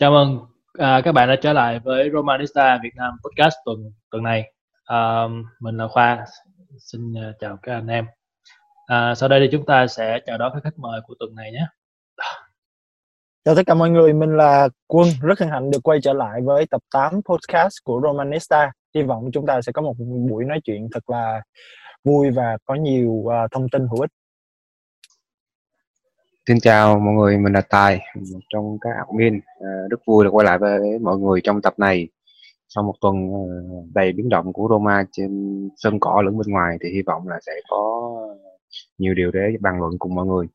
Chào mừng à, các bạn đã trở lại với Romanista Việt Nam podcast tuần tuần này. À, mình là Khoa, xin à, chào các anh em. À, sau đây thì chúng ta sẽ chào đón các khách mời của tuần này nhé. Chào tất cả mọi người, mình là Quân, rất hân hạnh được quay trở lại với tập 8 podcast của Romanista. Hy vọng chúng ta sẽ có một buổi nói chuyện thật là vui và có nhiều uh, thông tin hữu ích. Xin chào mọi người, mình là Tài, một trong các admin. À, rất vui được quay lại với mọi người trong tập này. Sau một tuần uh, đầy biến động của Roma trên sân cỏ lẫn bên ngoài thì hy vọng là sẽ có nhiều điều để bàn luận cùng mọi người.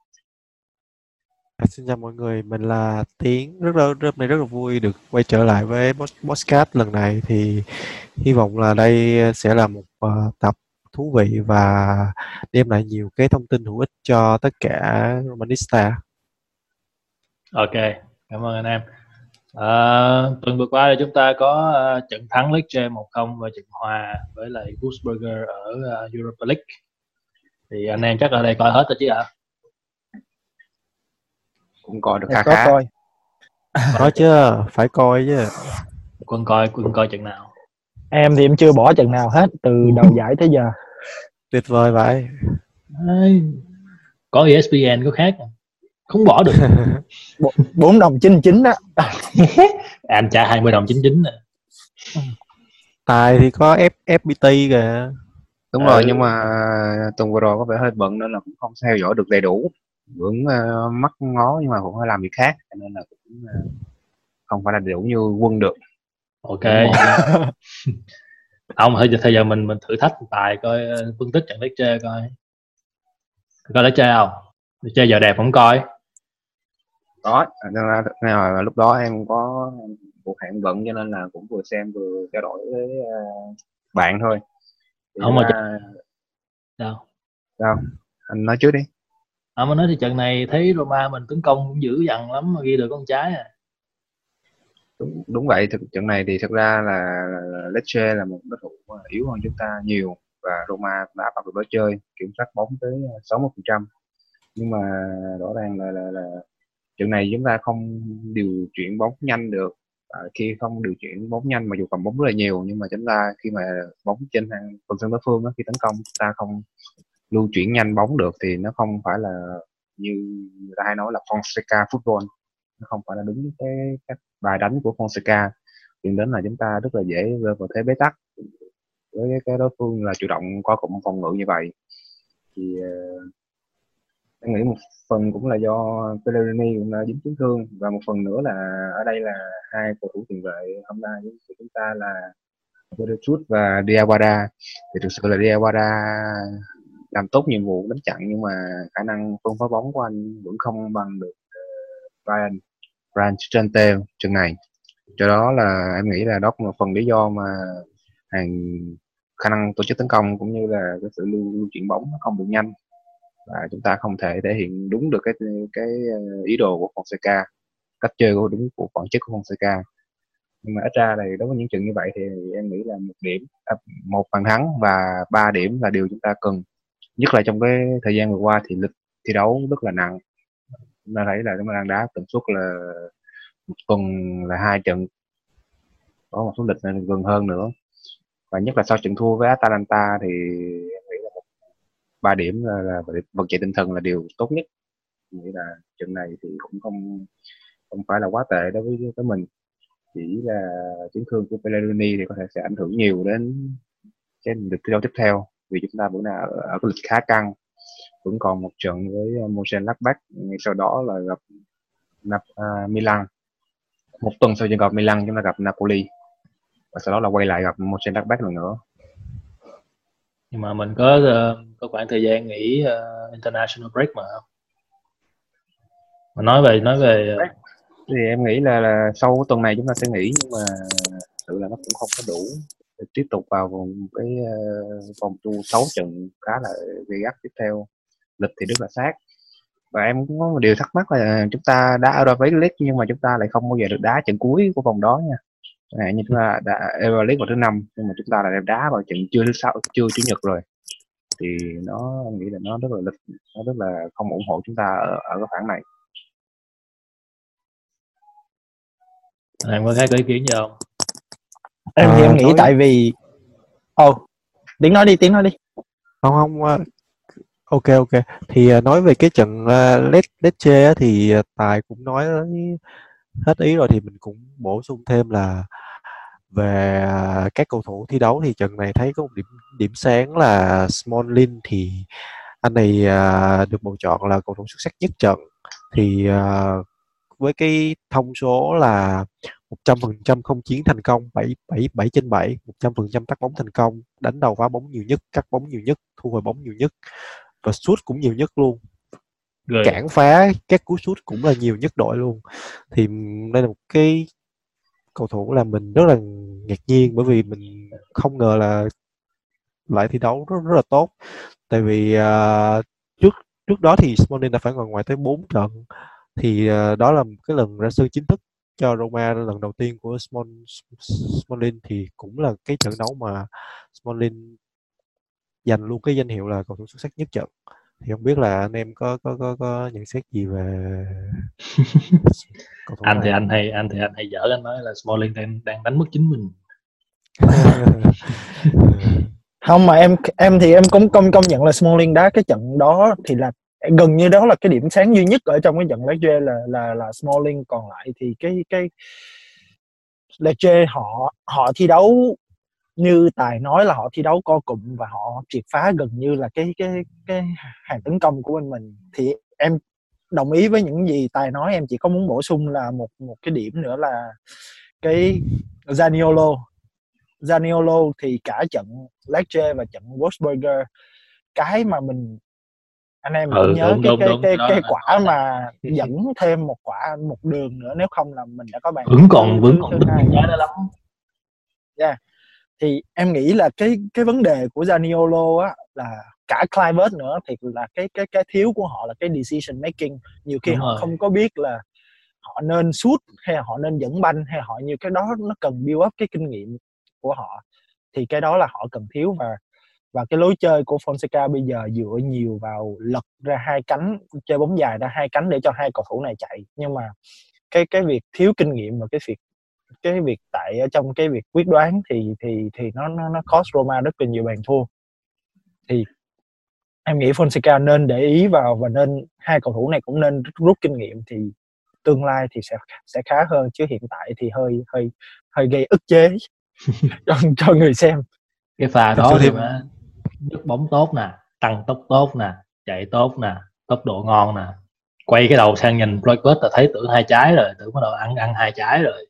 À, xin chào mọi người, mình là Tiến. Rất là rất này rất là vui được quay trở lại với podcast lần này thì hy vọng là đây sẽ là một uh, tập thú vị và đem lại nhiều cái thông tin hữu ích cho tất cả Romanista. Ok, cảm ơn anh em. À, tuần vừa qua thì chúng ta có uh, trận thắng Lecce 1-0 và trận hòa với lại Wolfsburger ở uh, Europa League. Thì anh em chắc ở đây coi hết rồi chứ ạ? Cũng coi được khá có khá. coi. Có chứ, phải coi chứ. Quân coi, quân coi trận nào? Em thì em chưa bỏ trận nào hết từ đầu giải tới giờ. Tuyệt vời vậy. Đấy, có ESPN có khác à? không bỏ được 4 đồng 99 đó. anh trả 20 đồng 99 nè Tài thì có F FPT kìa. Đúng Ừ. rồi, nhưng mà tuần vừa rồi có vẻ hơi bận nên là cũng không theo dõi được đầy đủ. Vẫn uh, mắt ngó nhưng mà cũng phải làm việc khác cho nên là cũng uh, không phải là đầy đủ như quân được. ok không thôi giờ thời giờ mình mình thử thách tài coi ờ, phân tích trận Lecce coi coi Lecce không Lecce giờ đẹp không coi Đó, nên là, nên là lúc đó em có cuộc hẹn bận cho nên là cũng vừa xem vừa trao đổi với uh, bạn thôi. Thì Không mà ra- sao sao? Anh nói trước đi. à, mà nói thì trận này thấy Roma mình tấn công cũng dữ dằn lắm mà ghi được con trái à đúng, đúng vậy thực trận này thì thực ra là, Lecce là một đối thủ ờ, yếu hơn chúng ta nhiều và Roma đã bắt được lối chơi kiểm soát bóng tới ờ, 60% nhưng mà rõ ràng là, là, là trận này chúng ta không điều chuyển bóng nhanh được. À, khi không điều chuyển bóng nhanh mà dù cầm bóng rất là nhiều nhưng mà chúng ta khi mà bóng trên hàng phần sân đối phương đó khi tấn công chúng ta không lưu chuyển nhanh bóng được thì nó không phải là như người ta hay nói là Fonseca football nó không phải là đúng cái cách bài đánh của Fonseca. Dẫn đến là chúng ta rất là dễ rơi vào thế bế tắc. Với cái đối phương là chủ động qua cụm phòng ngự như vậy thì uh, em nghĩ một phần cũng là do Pellegrini cũng đã dính chấn thương. Và một phần nữa là ở đây là hai cầu thủ tiền vệ hôm nay của chúng ta là Berechut và Diawara. Thì thực sự là Diawara làm tốt nhiệm vụ đánh chặn nhưng mà khả năng phân phối bóng của anh vẫn không bằng được uh, branch trên Trente trận này. Cho đó là em nghĩ là đó cũng là phần lý do mà hàng khả năng tổ chức tấn công cũng như là cái sự lưu, lưu chuyển bóng nó không được nhanh. Và chúng ta không thể thể hiện đúng được cái cái ờ, ý đồ của Fonseca cách chơi của đúng của bản chất của Fonseca. Nhưng mà ít ra thì đối với những trận như vậy thì em nghĩ là một điểm à, một bàn thắng và ba điểm là điều chúng ta cần nhất là trong cái thời gian vừa qua thì lịch thi đấu rất là nặng chúng ta thấy là chúng ta đang đá tần suất là một tuần là hai trận. Có một số lịch này gần hơn nữa. Và nhất là sau trận thua với Atalanta thì em nghĩ là ba điểm là, là vật chạy tinh thần là điều tốt nhất. Em nghĩ là trận này thì cũng không không phải là quá tệ đối với với mình. Chỉ là chấn thương của Pellegrini thì có thể sẽ ảnh hưởng nhiều đến cái lịch thi đấu tiếp theo. Vì chúng ta vẫn là ở, ở cái lịch khá căng vẫn còn một trận với Mönchengladbach ngay sau đó là gặp Nap, uh, Milan. Một tuần sau trận gặp Milan chúng ta gặp Napoli. Và sau đó là quay lại gặp Mönchengladbach lần nữa. Nhưng mà mình có ờ, có khoảng thời gian nghỉ ờ, international break mà. Không mà nói về nói về ờ, thì em nghĩ là, là sau tuần này chúng ta sẽ nghỉ nhưng mà sự là nó cũng không có đủ để tiếp tục vào vòng cái uh, vòng tu 6 trận khá là gay gắt tiếp theo lịch thì rất là sát. Và em cũng có một điều thắc mắc là chúng ta đá Europa League nhưng mà chúng ta lại không bao giờ được đá trận cuối của vòng đó nha. Hạn như chúng ta đã Europa League vào thứ năm nhưng mà chúng ta lại đá vào trận chưa thứ sáu chưa chủ nhật rồi. Thì nó em nghĩ là nó rất là lịch nó rất là không ủng hộ chúng ta ở, ở cái khoảng này. Em có có ý kiến gì không? Em thì À, em nghĩ nói- tại vì ồ tiếng nói đi tiếng nói đi. Không không ờ, ok ok. Thì ờ, nói về cái trận ờ, uh, Let Lecce á, thì ờ, Tài cũng nói hết ý rồi thì mình cũng bổ sung thêm là về các cầu thủ thi đấu thì trận này thấy có một điểm điểm sáng là smallin thì anh này uh, được bầu chọn là cầu thủ xuất sắc nhất trận. Thì uh, với cái thông số là 100% không chiến thành công 7 7 7 trên 7 100% tắt bóng thành công đánh đầu phá bóng nhiều nhất cắt bóng nhiều nhất thu hồi bóng nhiều nhất và sút cũng nhiều nhất luôn. Ghê. cản phá các cú sút cũng là nhiều nhất đội luôn. Thì đây là một cái cầu thủ là mình rất là ngạc nhiên bởi vì mình không ngờ là lại thi đấu rất rất là tốt. Tại vì à, trước trước đó thì Smalling đã phải ngồi ngoài tới 4 trận. Thì à, đó là một cái lần ra sân chính thức cho Roma lần đầu tiên của Small, Smalling thì cũng là cái trận đấu mà Smalling giành luôn cái danh hiệu là cầu thủ xuất sắc nhất trận. Thì không biết là anh em có có có, có nhận xét gì về cầu thủ anh thì này? anh hay anh thì anh hay dở anh nói là Smalling đang đang đánh mất chính mình. Không mà em em thì em cũng công công nhận là Smalling đá cái trận đó thì là gần như đó là cái điểm sáng duy nhất ở trong cái trận Lecce là là là Smalling. Còn lại thì cái cái Lecce họ họ thi đấu như tài nói là họ thi đấu co cụm và họ triệt phá gần như là cái cái cái hàng tấn công của bên mình. Thì em đồng ý với những gì tài nói em chỉ có muốn bổ sung là một một cái điểm nữa là cái Zaniolo. Zaniolo thì cả trận Lecce và trận Wolfsburger cái mà mình anh em Ừ, nhớ đúng, cái đúng, cái đúng, cái, cái đó cái là quả mà dẫn thêm một quả một đường nữa nếu không là mình đã có bàn vẫn còn vẫn còn đó lắm thì em nghĩ là cái cái vấn đề của Zaniolo á là cả Kluivert nữa thì là cái cái cái thiếu của họ là cái decision making. Nhiều khi Đúng họ rồi. không có biết là họ nên shoot hay họ nên dẫn banh hay họ như cái đó nó cần build up cái kinh nghiệm của họ. Thì cái đó là họ cần thiếu và và cái lối chơi của Fonseca bây giờ dựa nhiều vào lật ra hai cánh chơi bóng dài ra hai cánh để cho hai cầu thủ này chạy. Nhưng mà cái cái việc thiếu kinh nghiệm và cái việc cái việc tại ở trong cái việc quyết đoán thì thì thì nó nó nó cost Roma rất là nhiều bàn thua. Thì em nghĩ Fonseca nên để ý vào và nên hai cầu thủ này cũng nên rút kinh nghiệm thì tương lai thì sẽ sẽ khá hơn chứ hiện tại thì hơi hơi hơi gây ức chế cho cho người xem. Cái pha đó thì mà nhấc bóng tốt nè tăng tốc tốt nè chạy tốt nè tốc độ ngon nè. Quay cái đầu sang nhìn Royquist là thấy tưởng hai trái rồi tưởng bắt đầu ăn ăn hai trái rồi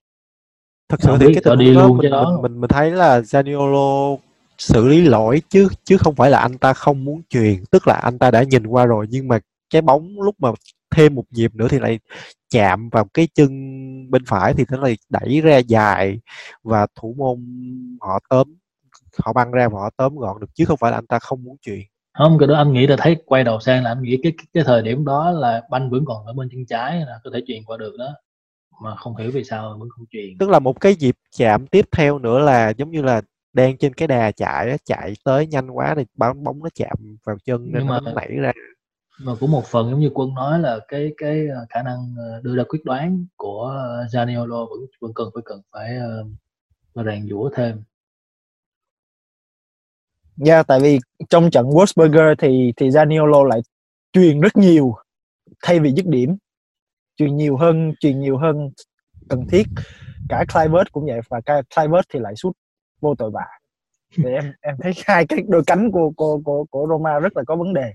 thật sự thì cái tình đi đó luôn mình, đó. mình mình mình thấy là Zaniolo xử lý lỗi chứ chứ không phải là anh ta không muốn truyền tức là anh ta đã nhìn qua rồi nhưng mà cái bóng lúc mà thêm một nhịp nữa thì lại chạm vào cái chân bên phải thì nó lại đẩy ra dài và thủ môn họ tóm họ băng ra và họ tóm gọn được chứ không phải là anh ta không muốn truyền không cái đó anh nghĩ là thấy quay đầu sang là anh nghĩ cái cái, cái thời điểm đó là banh vẫn còn ở bên chân trái là có thể truyền qua được đó mà không hiểu vì sao vẫn không truyền. Tức là một cái nhịp chạm tiếp theo nữa là giống như là đang trên cái đà chạy chạy tới nhanh quá thì bóng bóng nó chạm vào chân nên Nhưng nó mà- nảy ra. mà cũng một phần giống như quân nói là cái cái ờ, khả năng ờ, đưa ra quyết đoán của ờ, Zaniolo vẫn vẫn cần phải cần phải phải rèn giũa thêm. Yeah, tại vì trong trận Wolfsburger thì thì Zaniolo lại truyền rất nhiều thay vì dứt điểm truyền nhiều hơn truyền nhiều hơn cần thiết. Cả Kluivert cũng vậy và cái Kluivert thì lại sút vô tội vạ. Thì em em thấy hai cái đôi cánh của của của, của Roma rất là có vấn đề.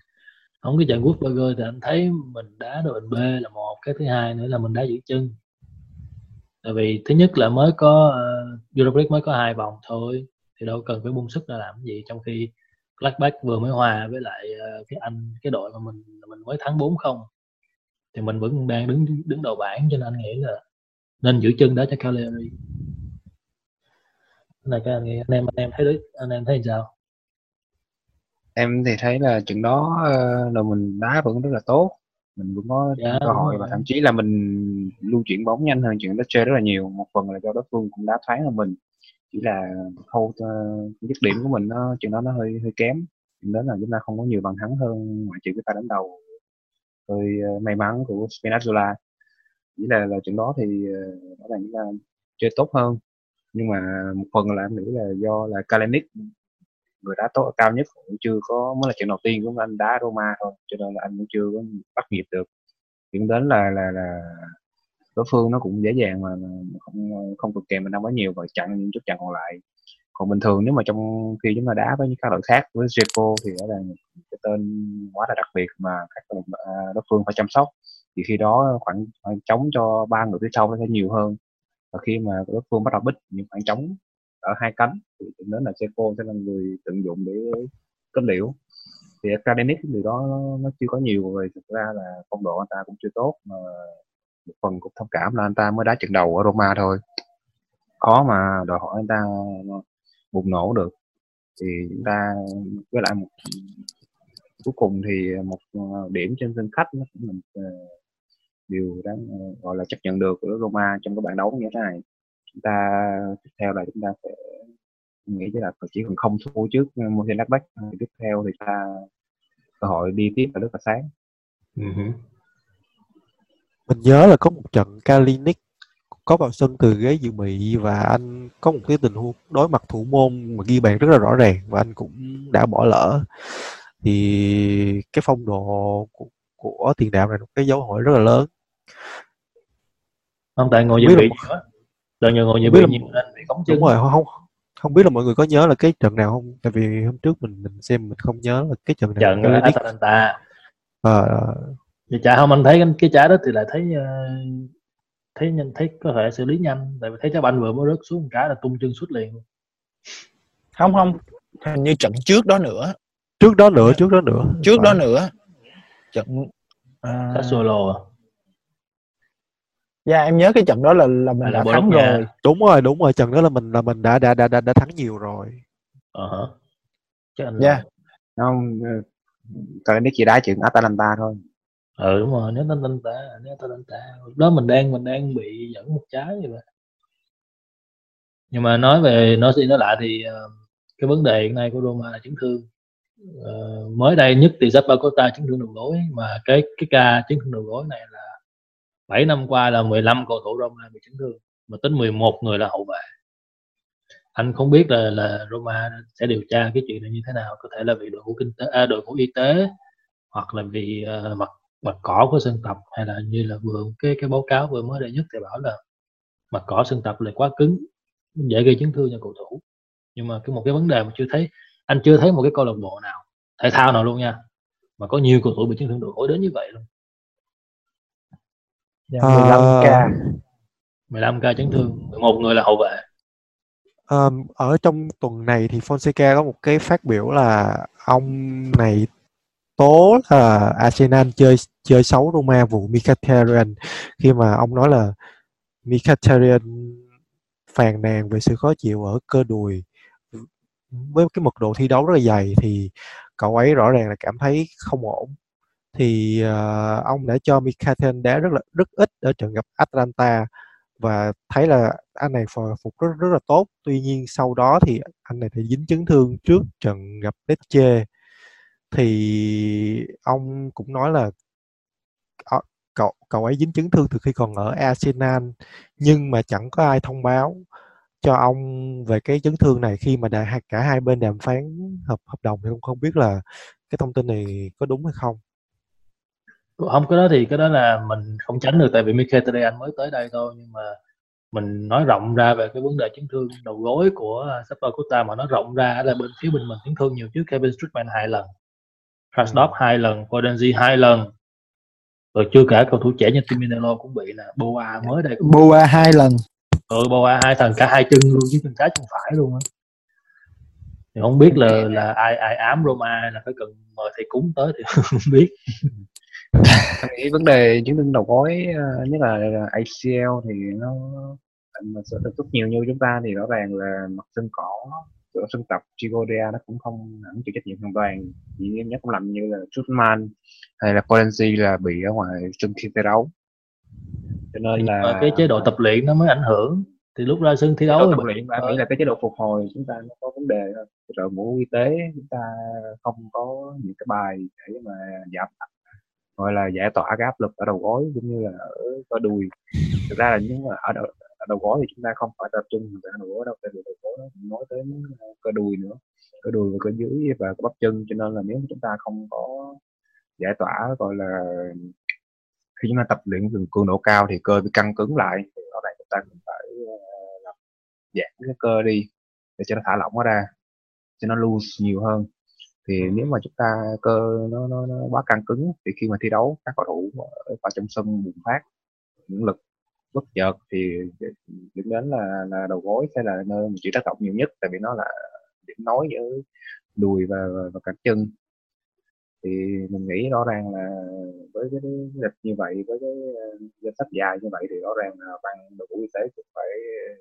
Không cái trận Wolfsburger thì anh thấy mình đá đội hình B là một cái thứ hai nữa là mình đá giữ chân. Tại vì thứ nhất là mới có uh, Europa League mới có hai vòng thôi thì đâu cần phải bung sức ra làm gì trong khi Gladbach vừa mới hòa với lại ờ, cái anh cái đội mà mình mình mới thắng 4 không thì mình vẫn đang đứng đứng đầu bảng cho nên anh nghĩ là nên giữ chân đó cho Cagliari. Này cái anh anh em anh em thấy đấy anh em thấy sao? Em thì thấy là trận đó ờ, là mình đá vẫn rất là tốt. Mình vẫn có Dạ, cơ hội và thậm chí là mình lưu chuyển bóng nhanh hơn trận Lecce rất là nhiều. Một phần là do đối phương cũng đá thoáng hơn mình. Chỉ là khâu ờ, dứt điểm của mình nó trận đó nó hơi hơi kém. Đó là chúng ta không có nhiều bàn thắng hơn ngoại trừ cái pha đánh đầu hơi ờ, may mắn của Spinazzola chỉ là là trận đó thì ờ, rõ ràng chúng ta chơi tốt hơn. Nhưng mà một phần là em nghĩ là do là Kalinic người đá tốt, cao nhất cũng chưa có, mới là trận đầu tiên của anh đá Roma thôi, cho nên là anh cũng chưa có bắt nhịp được. Dẫn đến là là là đối phương nó cũng dễ dàng mà không không cực kèm mình đâu quá nhiều và chặn những chút chặn còn lại. Còn bình thường nếu mà trong khi chúng ta đá với những các đội khác, với Jepo thì đó là cái tên quá là đặc biệt mà các đội à, đối phương phải chăm sóc. Thì khi đó khoảng, khoảng trống cho ba người phía sau nó sẽ nhiều hơn. Và khi mà đối phương bắt đầu bích những khoảng trống ở hai cánh thì dẫn đến là Jepo sẽ là người tận dụng để kết liễu thì Academic điều đó nó, nó chưa có nhiều về thực ra là phong độ anh ta cũng chưa tốt mà một phần cũng thông cảm là anh ta mới đá trận đầu ở Roma thôi. Khó mà đòi hỏi anh ta bùng nổ được. Thì chúng ta với lại một cuối cùng thì một ờ, điểm trên sân khách nó cũng là một ờ, điều đáng ờ, gọi là chấp nhận được của Roma trong cái bảng đấu như thế này chúng ta tiếp theo là chúng ta sẽ nghĩ là chỉ cần không thua trước Mönchengladbach tiếp theo thì ta cơ hội đi tiếp là rất là sáng. Uh-huh. mình nhớ là có một trận Kalinic có vào sân từ ghế dự bị và anh có một cái tình huống đối mặt thủ môn mà ghi bàn rất là rõ ràng và anh cũng đã bỏ lỡ thì cái phong độ của, của tiền đạo này một cái dấu hỏi rất là lớn. Không tại ngồi dự bị đợt nhiều ngồi dự bị nhiều nên bị cống chân. đúng rồi không không biết là mọi người có nhớ là cái trận nào không? Tại vì hôm trước mình mình xem mình không nhớ là cái trận nào trận là Atalanta. Ờ à, chả không anh thấy cái, trái đó thì lại thấy uh, thấy nhanh thấy có thể xử lý nhanh. Tại vì thấy trái banh vừa mới rớt xuống một cái là tung chân xuất liền không không. Hình như trận trước đó nữa trước đó nữa trước đó nữa trước đó nữa trận à... Sassuolo à? Dạ em nhớ cái trận đó là là mình đã thắng rồi. Đúng rồi, đúng rồi, trận đó là mình là mình đã đã đã đã, đã thắng nhiều rồi. Ờ hả. Dạ. Không cái nó chỉ đá chuyện Atalanta thôi. Ừ đúng rồi, nếu Atalanta, nếu Atalanta, đó mình đang mình đang bị dẫn một trái vậy mà. Nhưng mà nói về nói đi nói lại thì uh, cái vấn đề hiện nay của Roma là chấn thương. Uh, mới đây nhất thì Zapata chấn thương đầu gối mà cái cái ca chấn thương đầu gối này là 7 năm qua là 15 cầu thủ Roma bị chấn thương mà tính 11 người là hậu vệ. Anh không biết là là Roma sẽ điều tra cái chuyện này như thế nào có thể là vì đội ngũ kinh tế à, đội ngũ y tế hoặc là vì uh, mặt mặt cỏ của sân tập hay là như là vừa cái cái báo cáo vừa mới đây nhất thì bảo là mặt cỏ sân tập là quá cứng dễ gây chấn thương cho cầu thủ. Nhưng mà cái một cái vấn đề mà chưa thấy anh chưa thấy một cái câu lạc bộ nào thể thao nào luôn nha mà có nhiều cầu thủ bị chấn thương đầu gối đến như vậy luôn. Dạ, 15k 15 ca. chấn thương một người là hậu vệ. Um, ở trong tuần này thì Fonseca có một cái phát biểu là ông này tố là Arsenal chơi chơi xấu Roma vụ Mkhitaryan khi mà ông nói là Mkhitaryan phàn nàn về sự khó chịu ở cơ đùi với cái mật độ thi đấu rất là dày thì cậu ấy rõ ràng là cảm thấy không ổn. Thì uh, ông đã cho Mkhitaryan đá rất là rất ít ở trận gặp Atlanta và thấy là anh này hồi phục rất rất là tốt. Tuy nhiên sau đó thì anh này thì dính chấn thương trước trận gặp Lecce. Thì ông cũng nói là ờ, cậu cậu ấy dính chấn thương từ khi còn ở Arsenal nhưng mà chẳng có ai thông báo cho ông về cái chấn thương này khi mà đã, cả hai bên đàm phán hợp hợp đồng thì cũng không biết là cái thông tin này có đúng hay không không cái đó thì cái đó là mình không tránh được tại vì Mkhitaryan mới tới đây thôi nhưng mà mình nói rộng ra về cái vấn đề chấn thương đầu gối của Sapper Costa mà nó rộng ra là bên phía bên mình chấn thương nhiều trước Kevin Strickman hai lần Krasnov ừ. hai lần Podenzi hai lần rồi chưa kể cầu thủ trẻ như Timinello cũng bị nè Boa mới đây cũng... Boa hai lần ừ Boa hai thằng cả hai chân luôn chứ chân trái chân phải luôn á. Thì không biết là là ai ai ám Roma là phải cần mời thầy cúng tới thì không biết. Anh nghĩ vấn đề chấn thương đầu gối ờ, nhất là ACL thì nó mà sẽ rất nhiều. Như chúng ta thì rõ ràng là mặt sân cỏ, chỗ sân tập Chigoria nó cũng không hẳn chịu trách nhiệm hoàn toàn. Chỉ em nhớ không làm như là Schumann hay là Polenzi là bị ở ngoài sân khi thi đấu cho nên là cái chế độ tập luyện nó mới ảnh hưởng. Thì lúc ra sân thi đấu tập luyện là nghĩ là cái chế độ phục hồi chúng ta nó có vấn đề thôi đội ngũ y tế chúng ta không có những cái bài để mà giảm gọi là giải tỏa cái áp lực ở đầu gối cũng như là ở cơ đùi. Thực ra là những ở, ở đầu gối thì chúng ta không phải tập trung vào đầu gối đâu tại vì đầu gối nó nói tới cơ đùi nữa. Cơ đùi và cơ dưới và cơ bắp chân cho nên là nếu chúng ta không có giải tỏa gọi là khi chúng ta tập luyện cường cường độ cao thì cơ bị căng cứng lại thì rõ ràng chúng ta cũng phải uh, làm giãn cái cơ đi để cho nó thả lỏng nó ra cho nó loose nhiều hơn. Thì nếu mà chúng ta cơ nó nó, nó quá căng cứng thì khi mà thi đấu các cầu thủ ở, ở trong sân bùng phát những lực bất chợt thì dẫn đến là là đầu gối sẽ là nơi mà chịu tác động nhiều nhất tại vì nó là điểm nối giữa đùi và, và, và cẳng chân thì mình nghĩ rõ ràng là với cái lịch như vậy với cái uh, danh sách dài như vậy thì rõ ràng là ban đội ngũ y tế cũng phải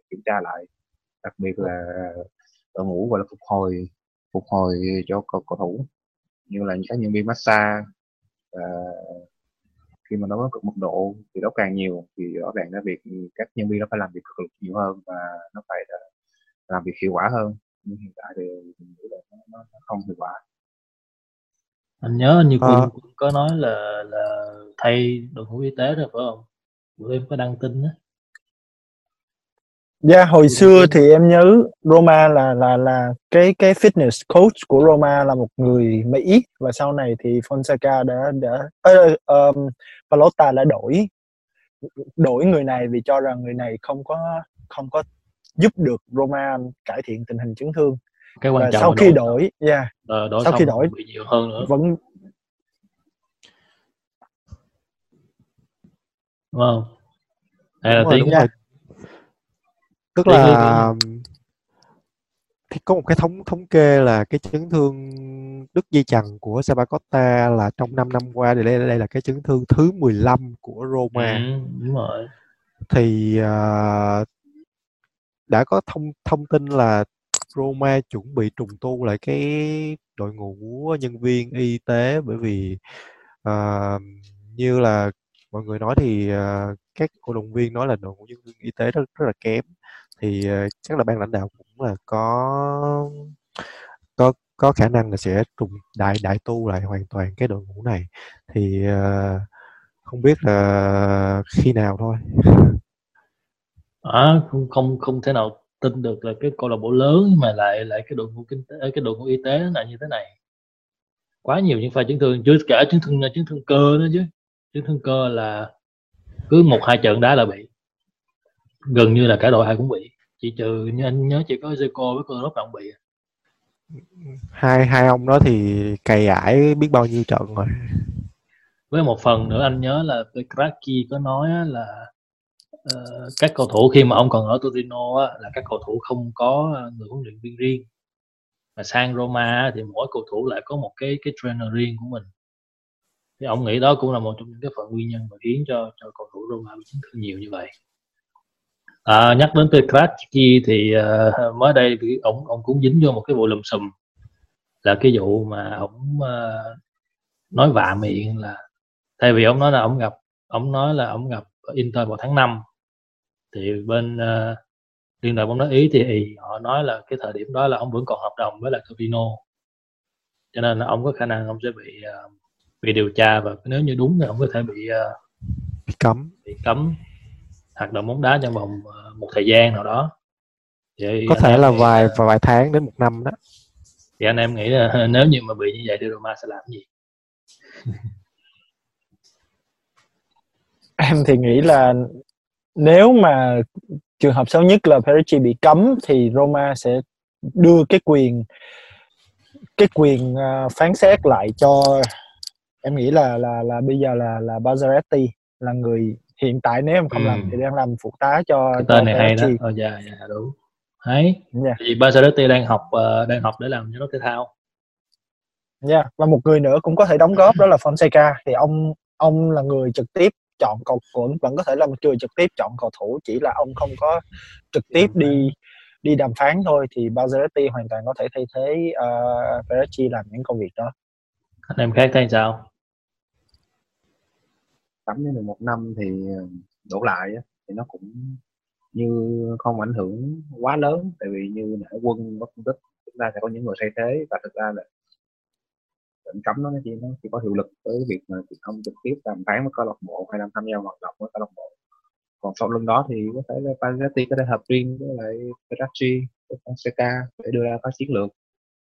kiểm tra lại. Đặc biệt là đội ngũ gọi là phục hồi phục hồi cho cầu, cầu thủ như là các nhân viên massage và khi mà nó có cực mức độ thì đấu càng nhiều thì rõ ràng là việc các nhân viên nó phải làm việc cực lực nhiều hơn và nó phải làm việc hiệu quả hơn. Nhưng hiện tại thì mình nghĩ là nó, nó không hiệu quả anh nhớ như quân à. có nói là là thay đội ngũ y tế rồi phải không bữa em có đăng tin á Dạ yeah, hồi xưa thì em nhớ Roma là là là cái cái fitness coach của Roma là một người Mỹ và sau này thì Fonseca đã đã uh, um, Pallotta đã đổi đổi người này vì cho rằng người này không có không có giúp được Roma cải thiện tình hình chấn thương. Cái quan trọng sau khi đổi, đổi yeah, đổi sau khi đổi bị nhiều hơn nữa. Vẫn đúng không? Hay là tiếng tức là thì có một cái thống thống kê là cái chấn thương đứt dây chằng của Sabacosta là trong 5 năm qua thì đây, đây là cái chấn thương thứ 15 của Roma. Ừ, đúng rồi. Thì uh, đã có thông thông tin là Roma chuẩn bị trùng tu lại cái đội ngũ nhân viên y tế. Bởi vì uh, như là mọi người nói thì uh, các cổ động viên nói là đội ngũ nhân viên y tế rất rất là kém. Thì uh, chắc là ban lãnh đạo cũng là có có có khả năng là sẽ trùng đại đại tu lại hoàn toàn cái đội ngũ này. Thì uh, không biết là khi nào thôi. À, không không không thể nào tin được là cái câu lạc bộ lớn mà lại lại cái đội ngũ kinh tế cái đội ngũ y tế là như thế này. Quá nhiều những pha chấn thương chưa cả chấn thương chấn thương cơ nữa chứ. Chấn thương cơ là cứ một hai trận đá là bị. Gần như là cả đội ai cũng bị. Chỉ trừ như anh nhớ chỉ có Zico với con không bị hai hai ông đó thì cày ải biết bao nhiêu trận rồi. Với một phần nữa anh nhớ là Pekraki có nói là uh, các cầu thủ khi mà ông còn ở Torino á, là các cầu thủ không có ờ, người huấn luyện viên riêng. Mà sang Roma thì mỗi cầu thủ lại có một cái cái trainer riêng của mình. Thì ông nghĩ đó cũng là một trong những cái phần nguyên nhân mà khiến cho cho cầu thủ Roma bị chấn thương nhiều như vậy. À, nhắc đến Pekracki thì uh, mới đây ông ông cũng dính vô một cái vụ lùm xùm. Là cái vụ mà ông uh, nói vạ miệng là thay vì ông nói là ông gặp ông nói là ông gặp Inter vào tháng 5 thì bên uh, liên đoàn bóng đá ý thì họ nói là cái thời điểm đó là ông vẫn còn hợp đồng với là Torino cho nên là ông có khả năng ông sẽ bị uh, bị điều tra và nếu như đúng thì ông có thể bị uh, bị cấm. bị cấm hoạt động bóng đá trong vòng ờ, một thời gian nào đó. Thì có thể là vài và vài tháng đến một năm đó. Thì anh em nghĩ là nếu như mà bị như vậy thì Roma sẽ làm gì? Em thì nghĩ là nếu mà trường hợp xấu nhất là Perici bị cấm thì Roma sẽ đưa cái quyền cái quyền uh, phán xét lại cho em nghĩ là là là bây giờ là là Bazzaretti là người hiện tại nếu em không ừ. làm thì đang làm phụ tá cho cái tên cho này hay đó oh, dạ dạ đúng hay yeah. Vì Bazzaretti đang học uh, đang học để làm giám đốc thể thao dạ, yeah. và một người nữa cũng có thể đóng góp đó là Fonseca thì ông ông là người trực tiếp chọn cầu vẫn vẫn có thể là một người trực tiếp chọn cầu thủ chỉ là ông không có trực tiếp đi đi đàm phán thôi thì Bazzaretti hoàn toàn có thể thay thế uh, Ferracci làm những công việc đó. Anh em khác thấy sao? Tắm đến một năm thì ờ, đổ lại thì nó cũng như không ảnh hưởng quá lớn tại vì như nãy quân có phân tích chúng ta sẽ có những người thay thế và thực ra là lệnh cấm nó chỉ nó chỉ có hiệu lực với việc mà không trực tiếp đàm phán với câu lạc bộ hay làm tham gia hoạt động với câu lạc bộ. Còn sau lưng đó thì có thể là Pazzetti có thể hợp riêng với lại Verratti với Fonseca để đưa ra các chiến lược.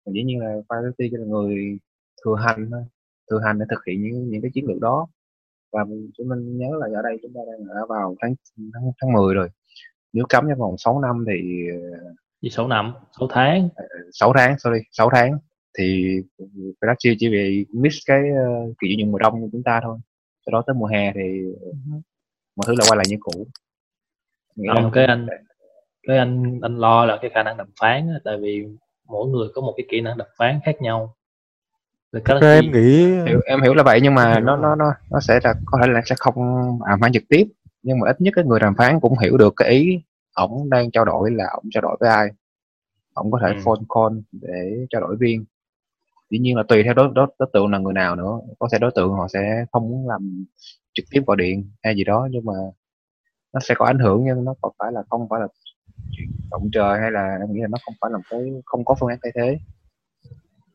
Còn dĩ nhiên là Pazzetti là người thừa hành thừa hành để thực hiện những những cái chiến lược đó. Và chúng mình nhớ là ở đây chúng ta đang ở vào tháng tháng tháng 10 rồi. Nếu cấm trong vòng 6 năm thì Gì 6 năm, 6 tháng. 6 tháng sorry 6 tháng thì Brazil chỉ bị miss cái uh, kỳ chuyển nhượng mùa đông của chúng ta thôi. Sau đó tới mùa hè thì mọi thứ lại quay lại như cũ. Nghĩa Không, là cái anh cái anh anh lo là cái khả năng đàm phán tại vì mỗi người có một cái kỹ năng đàm phán khác nhau. Ra em nghĩ hiểu em hiểu là vậy nhưng mà nó nó nó nó sẽ là có thể là sẽ không đàm phán trực tiếp. Nhưng mà ít nhất cái người đàm phán cũng hiểu được cái ý ổng đang trao đổi là ổng trao đổi với ai. Ổng có thể Ừ. phone call để trao đổi viên dĩ nhiên là tùy theo đối, đối, đối tượng là người nào nữa. Có thể đối tượng họ sẽ không muốn làm trực tiếp gọi điện hay gì đó nhưng mà nó sẽ có ảnh hưởng nhưng nó không phải là không phải là chuyện động trời hay là em nghĩ là nó không phải là cái không có phương án thay thế.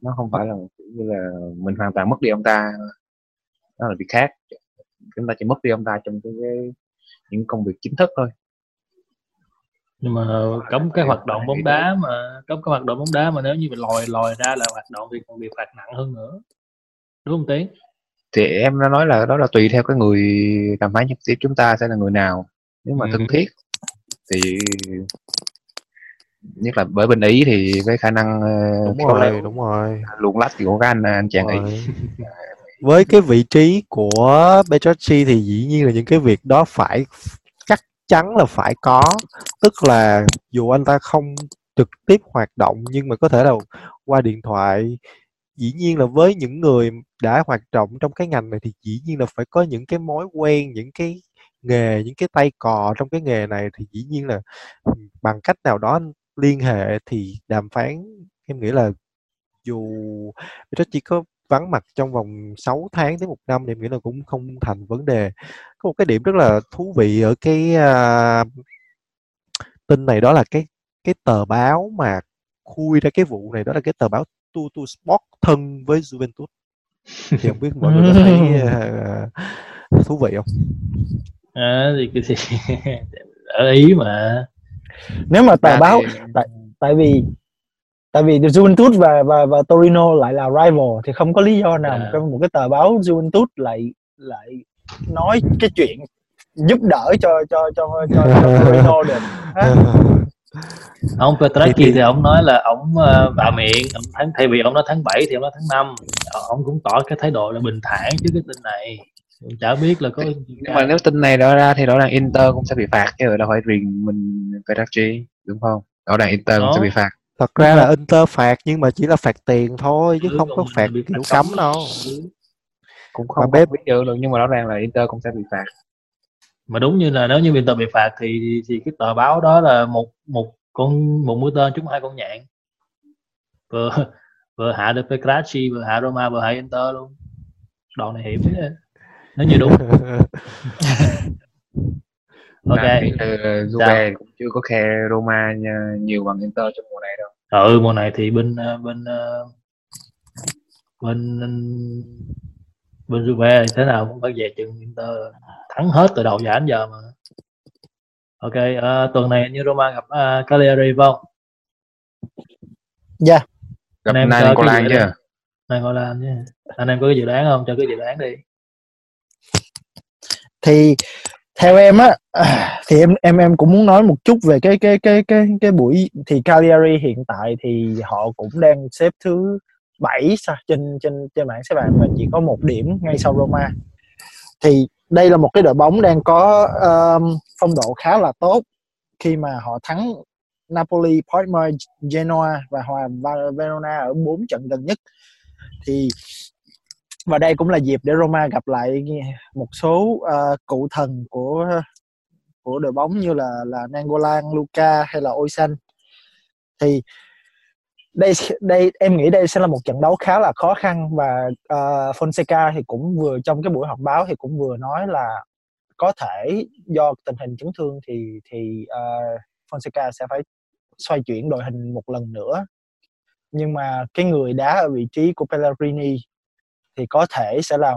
Nó không phải là kiểu như là mình hoàn toàn mất đi ông ta. Nó là việc khác. Chúng ta chỉ mất đi ông ta trong cái, cái những công việc chính thức thôi nhưng mà cấm cái hoạt động bóng đá mà cấm cái hoạt động bóng đá mà nếu như mình lòi lòi ra là hoạt động thì còn bị phạt nặng hơn nữa. Đúng không tiến? Thì em đã nói là đó là tùy theo cái người đàm phán trực tiếp chúng ta sẽ là người nào. Nếu mà Ừ. thân thiết thì nhất là bởi bên ý thì với khả năng ờ, đúng léo rồi đúng rồi. luồn lách của các anh anh chàng ý. Rồi. với cái vị trí của Petrocchi thì dĩ nhiên là những cái việc đó phải chắn là phải có. Tức là dù anh ta không trực tiếp hoạt động, nhưng mà có thể là qua điện thoại, dĩ nhiên là với những người đã hoạt động trong cái ngành này thì dĩ nhiên là phải có những cái mối quen, những cái nghề, những cái tay cò trong cái nghề này thì dĩ nhiên là bằng cách nào đó liên hệ thì đàm phán. Em nghĩ là dù nó chỉ có vắng mặt trong vòng 6 tháng đến một năm thì em nghĩ là cũng không thành vấn đề. Có một cái điểm rất là thú vị ở cái à, tin này đó là cái cái tờ báo mà khui ra cái vụ này đó là cái tờ báo Tutu Sport thân với Juventus. Thì không biết mọi người có thấy à, thú vị không? À, thì cái gì? Ở ý mà. Nếu mà tờ báo tại tại vì tại vì Juventus và và và Torino lại là rival thì không có lý do nào À. một cái tờ báo Juventus lại lại nói cái chuyện giúp đỡ cho cho cho cho, cho Torino được. Ông Petracchi Thì- thì, thì- ông nói là ông uh, bạ miệng ông thắng thay vì ông nói tháng 7 thì ông nói tháng 5 ông cũng tỏ cái thái độ là bình thản trước cái tin này. Mình chả biết là có nhưng mà nếu tin này đó ra thì rõ ràng Inter cũng sẽ bị phạt chứ đâu phải riêng mình Verratti đúng không? Rõ ràng Inter cũng Đó. sẽ bị phạt thật ra là Inter phạt nhưng mà chỉ là phạt tiền thôi chứ Ừ, không có phạt bị kiểu cấm. đâu. Cũng không bếp- biết được nhưng mà rõ ràng là Inter cũng sẽ bị phạt. Mà đúng như là nếu như Inter bị phạt thì thì cái tờ báo đó là một một con một mũi tên trúng hai con nhạn. Vừa vừa hạ được Petracchi vừa hạ Roma vừa hạ Inter luôn. Đòn này hiểm thế. Nếu như đúng ok. Juve cũng chưa có khe Roma nhiều bằng Inter trong mùa này đâu. Ừ mùa này thì bên ờ, bên ờ, bên bên Juve thì thế nào cũng phải về chừng Inter thắng hết từ đầu giải đến giờ mà. Ok ờ, tuần này như Roma gặp uh, Cagliari phải không? Dạ. gặp Anh em Nicola cái gì chứ? này gọi là anh em có cái dự đoán không? Cho cái dự đoán đi. Thì theo em á thì em em em cũng muốn nói một chút về cái cái cái cái cái buổi thì Cagliari hiện tại thì họ cũng đang xếp thứ 7 sa- trên trên trên bảng xếp hạng và chỉ có một điểm ngay sau Roma. Thì đây là một cái đội bóng đang có um, phong độ khá là tốt khi mà họ thắng Napoli, Parma, Genoa và hòa Verona ở bốn trận gần nhất. Thì và đây cũng là dịp để Roma gặp lại một số uh, cụ thần của của đội bóng như là là Nangolan, Luca hay là Oisan thì đây đây em nghĩ đây sẽ là một trận đấu khá là khó khăn và uh, Fonseca thì cũng vừa trong cái buổi họp báo thì cũng vừa nói là có thể do tình hình chấn thương thì thì uh, Fonseca sẽ phải xoay chuyển đội hình một lần nữa. Nhưng mà cái người đá ở vị trí của Pellegrini thì có thể sẽ là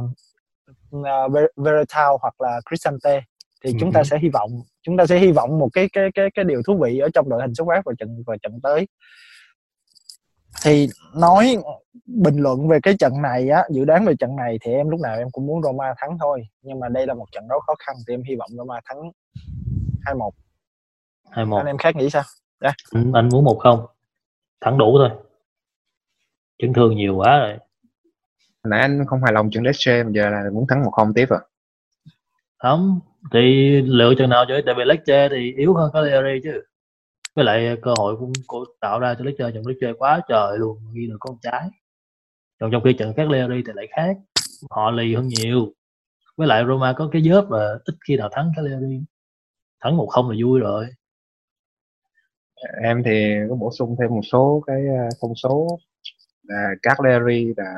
uh, Veretao hoặc là Cristante thì chúng ta Ừ. sẽ hy vọng chúng ta sẽ hy vọng một cái cái cái cái điều thú vị ở trong đội hình xuất phát vào trận vào trận tới. Thì nói bình luận về cái trận này á dự đoán về trận này thì em lúc nào em cũng muốn Roma thắng thôi. Nhưng mà đây là một trận đấu khó khăn thì em hy vọng Roma thắng 2-1 hai một. Anh em khác nghĩ sao? Anh, anh muốn một không. Thắng đủ thôi. Chấn thương nhiều quá rồi nãy anh không hài lòng trận Lecce bây giờ là muốn thắng một không tiếp à không thì lựa chừng nào chơi tại vì Lecce thì yếu hơn Cagliari chứ. Với lại cơ hội cũng của tạo ra cho Lecce trận Lecce quá trời luôn ghi được con trái còn trong khi trận Cagliari thì lại khác họ lì hơn nhiều. Với lại Roma có cái dớp là ít khi nào thắng Cagliari. Thắng một không là vui rồi. Em thì có bổ sung thêm một số cái ờ, thông số. Là Cagliari đã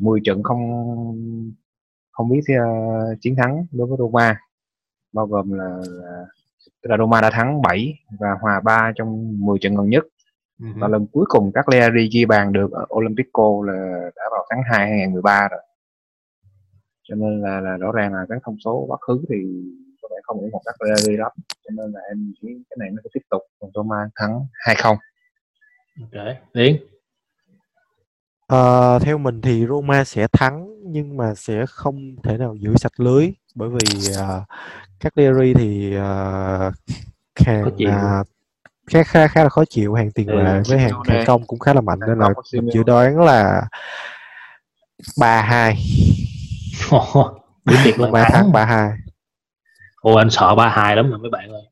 10 trận không không biết ờ, chiến thắng đối với Roma bao gồm là, là tức là Roma đã thắng 7 và hòa 3 trong 10 trận gần nhất. Ừ. và lần cuối cùng Cagliari ghi bàn được ở Olympico là đã vào tháng 2 2013 rồi. Cho nên là, là rõ ràng là các thông số quá khứ thì có vẻ không ủng hộ Cagliari lắm. Cho nên là em nghĩ cái này nó sẽ tiếp tục còn Roma thắng 2-0 ok. Tiến Ờ, theo mình thì Roma sẽ thắng nhưng mà sẽ không thể nào giữ sạch lưới bởi vì uh, Cagliari thì uh, hàng Khó chịu. à, khá khá khá là khó chịu. Hàng tiền Ừ, vệ với hàng Simeone. hàng công cũng khá là mạnh nên là mình dự đoán là 3-2 Điểm biệt là Roma thắng. 3-2 Ồ anh sợ ba hai lắm rồi mấy bạn ơi.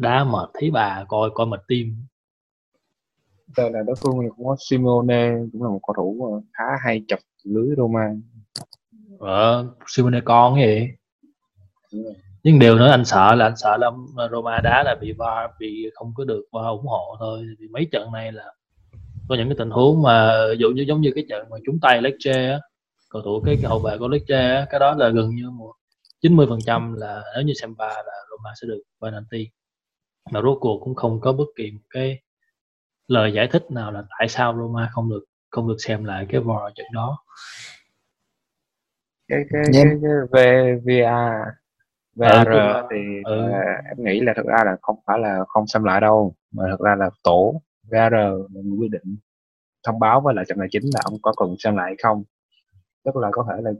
Đá mệt thấy bà coi coi mệt tim Đây là đối phương cũng có Simone cũng là một cầu thủ ờ, khá hay chọc lưới Roma. Ờ Simone con gì? Nhưng điều nữa anh sợ là anh sợ là Roma đá là bị VAR bị không có được VAR ủng hộ thôi. Vì mấy trận này là có những cái tình huống mà ví dụ như giống như cái trận mà chúng tay Lecce á cầu thủ cái, cái hậu vệ của Lecce á cái đó là gần như một 90 phần trăm là nếu như xem VAR là Roma sẽ được penalty. Mà rốt cuộc cũng không có bất kỳ một cái lời giải thích nào là tại sao Roma không được không được xem lại cái VAR trận đó cái cái Dạ. cái, cái V- VAR VAR tức là- thì ừ. em nghĩ là thực ra là không phải là không xem lại đâu mà thực ra là tổ người quyết định thông báo với lại trận này chính là ông có cần xem lại hay không tức là có thể là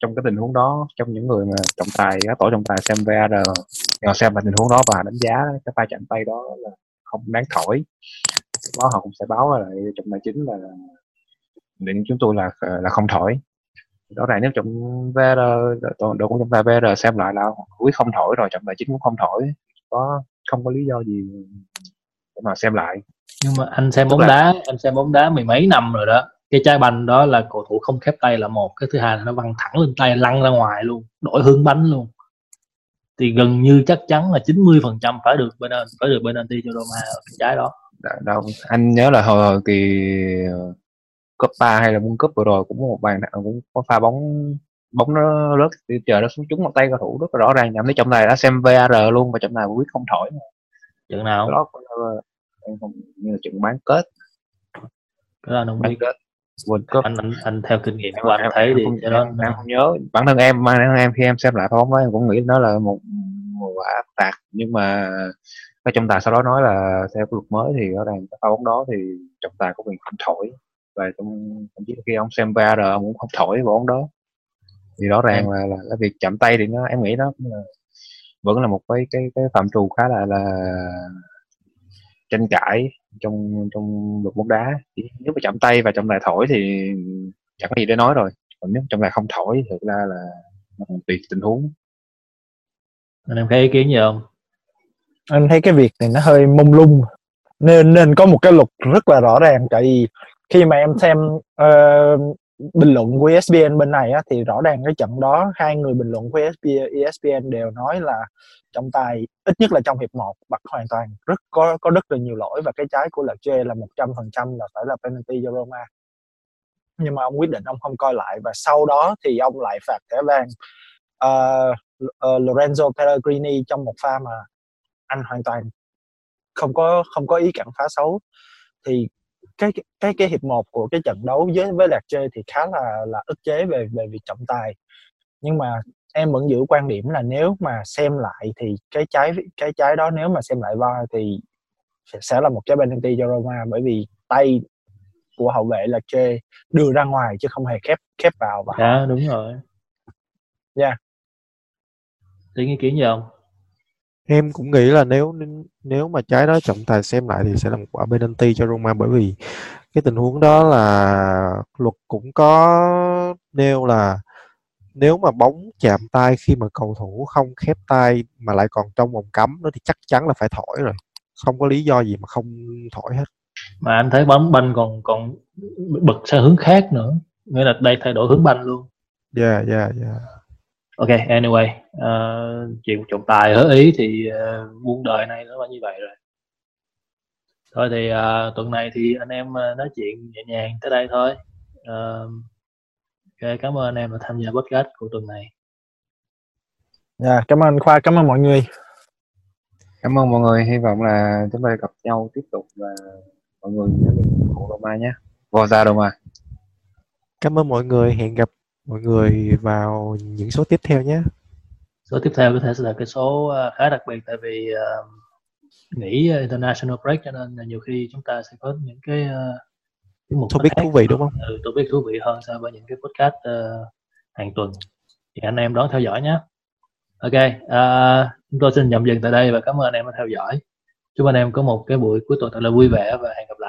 trong cái tình huống đó trong những người mà trọng tài các tổ trọng tài xem VAR họ xem lại tình huống đó và đánh giá cái pha chạm tay đó là không đáng thổi đó họ cũng sẽ báo lại trọng tài chính là định chúng tôi là là không thổi. Rõ ràng nếu trọng VAR đội cũng trọng tài VAR xem lại là quyết không thổi rồi trọng tài chính cũng không thổi. Có không có lý do gì để mà xem lại. Nhưng mà anh xem bóng là- đá anh xem bóng đá mười mấy năm rồi đó. Cái trái banh đó là cầu thủ không khép tay là một cái thứ hai là nó văng thẳng lên tay lăn ra ngoài luôn đổi hướng bánh luôn thì gần như chắc chắn là 90 phần trăm phải được bên phải được penalty cho Roma ở cái trái đó. Đ- đâu anh nhớ là hồi, hồi kỳ ờ, cúp 3 hay là World Cup vừa rồi cũng có một bàn cũng có pha bóng bóng nó rớt chờ nó xuống trúng một tay cầu thủ rất là rõ ràng. Nhằm thấy trọng tài đã xem VAR luôn và trọng tài quyết không thổi trận nào? Đó là- như là trận bán kết. Cái đó anh không bán kết World Cup. Anh, anh anh theo kinh nghiệm của anh em, thấy em, thì không, cái đó em, em không nhớ. Bản thân em bản thân em khi em xem lại pha bóng đó em cũng nghĩ nó là một một quả tạt. Nhưng mà cái trọng tài sau đó nói là theo cái luật mới thì rõ ràng cái pha bóng đó thì trọng tài có quyền không thổi. Và trong thậm chí khi ông xem VAR ông cũng không thổi vào bóng đó. Thì rõ ràng là, là cái việc chạm tay thì nó em nghĩ nó cũng là vẫn là một cái cái cái phạm trù khá là là tranh cãi trong trong luật bóng đá. Chỉ nếu mà chạm tay và trọng tài thổi thì chẳng có gì để nói rồi. Còn nếu trọng tài không thổi thì thực ra là còn tùy tình huống. Anh em thấy ý kiến gì không? Anh thấy cái việc này nó hơi mông lung. Nên nên có một cái luật rất là rõ ràng. Tại vì khi mà em xem ờ, bình luận của ESPN bên này á, thì rõ ràng cái trận đó hai người bình luận của ESPN, đều nói là trọng tài ít nhất là trong hiệp 1 bật hoàn toàn rất có có rất là nhiều lỗi và cái trái của Lecce là một trăm phần trăm là phải là penalty cho Roma. Nhưng mà ông quyết định ông không coi lại và sau đó thì ông lại phạt thẻ vàng uh, uh, Lorenzo Pellegrini trong một pha mà anh hoàn toàn không có không có ý cản phá xấu. Thì cái cái cái hiệp một của cái trận đấu với với Lạc Chê thì khá là là ức chế về về việc trọng tài nhưng mà em vẫn giữ quan điểm là nếu mà xem lại thì cái trái cái trái đó nếu mà xem lại VAR thì sẽ là một trái penalty cho Roma bởi vì tay của hậu vệ là chê đưa ra ngoài chứ không hề khép khép vào và dạ đúng rồi Dạ. Yeah. Tiến ý kiến gì không? Em cũng nghĩ là nếu nếu mà trái đó trọng tài xem lại thì sẽ là một quả penalty cho Roma bởi vì cái tình huống đó là luật cũng có nêu là nếu mà bóng chạm tay khi mà cầu thủ không khép tay mà lại còn trong vòng cấm đó thì chắc chắn là phải thổi rồi. Không có lý do gì mà không thổi hết. Mà anh thấy bóng banh còn còn bật sang hướng khác nữa. Nghĩa là đây thay đổi hướng banh luôn. Yeah yeah yeah ok anyway uh, chuyện trọng tài hứa ý thì uh, đời này nó là như vậy rồi. Thôi thì uh, tuần này thì anh em nói chuyện nhẹ nhàng tới đây thôi. Uh, ok cảm ơn anh em đã tham gia podcast của tuần này. Dạ yeah, cảm ơn khoa cảm ơn mọi người. Cảm ơn mọi người hy vọng là chúng ta gặp nhau tiếp tục và mọi người ủng hộ Roma nhé. Forza Roma. Cảm ơn mọi người hẹn gặp mọi người vào những số tiếp theo nhé. Số tiếp theo có thể sẽ là cái số ờ, khá đặc biệt tại vì uh, nghỉ international break cho nên là nhiều khi chúng ta sẽ có những cái uh, cái một topic thú vị đúng không? Ừ, topic thú vị hơn so với những cái podcast uh, hàng tuần. Thì anh em đón theo dõi nhé. Ok uh, chúng tôi xin nhậm dừng tại đây và cảm ơn anh em đã theo dõi. Chúc anh em có một cái buổi cuối tuần thật là vui vẻ và hẹn gặp lại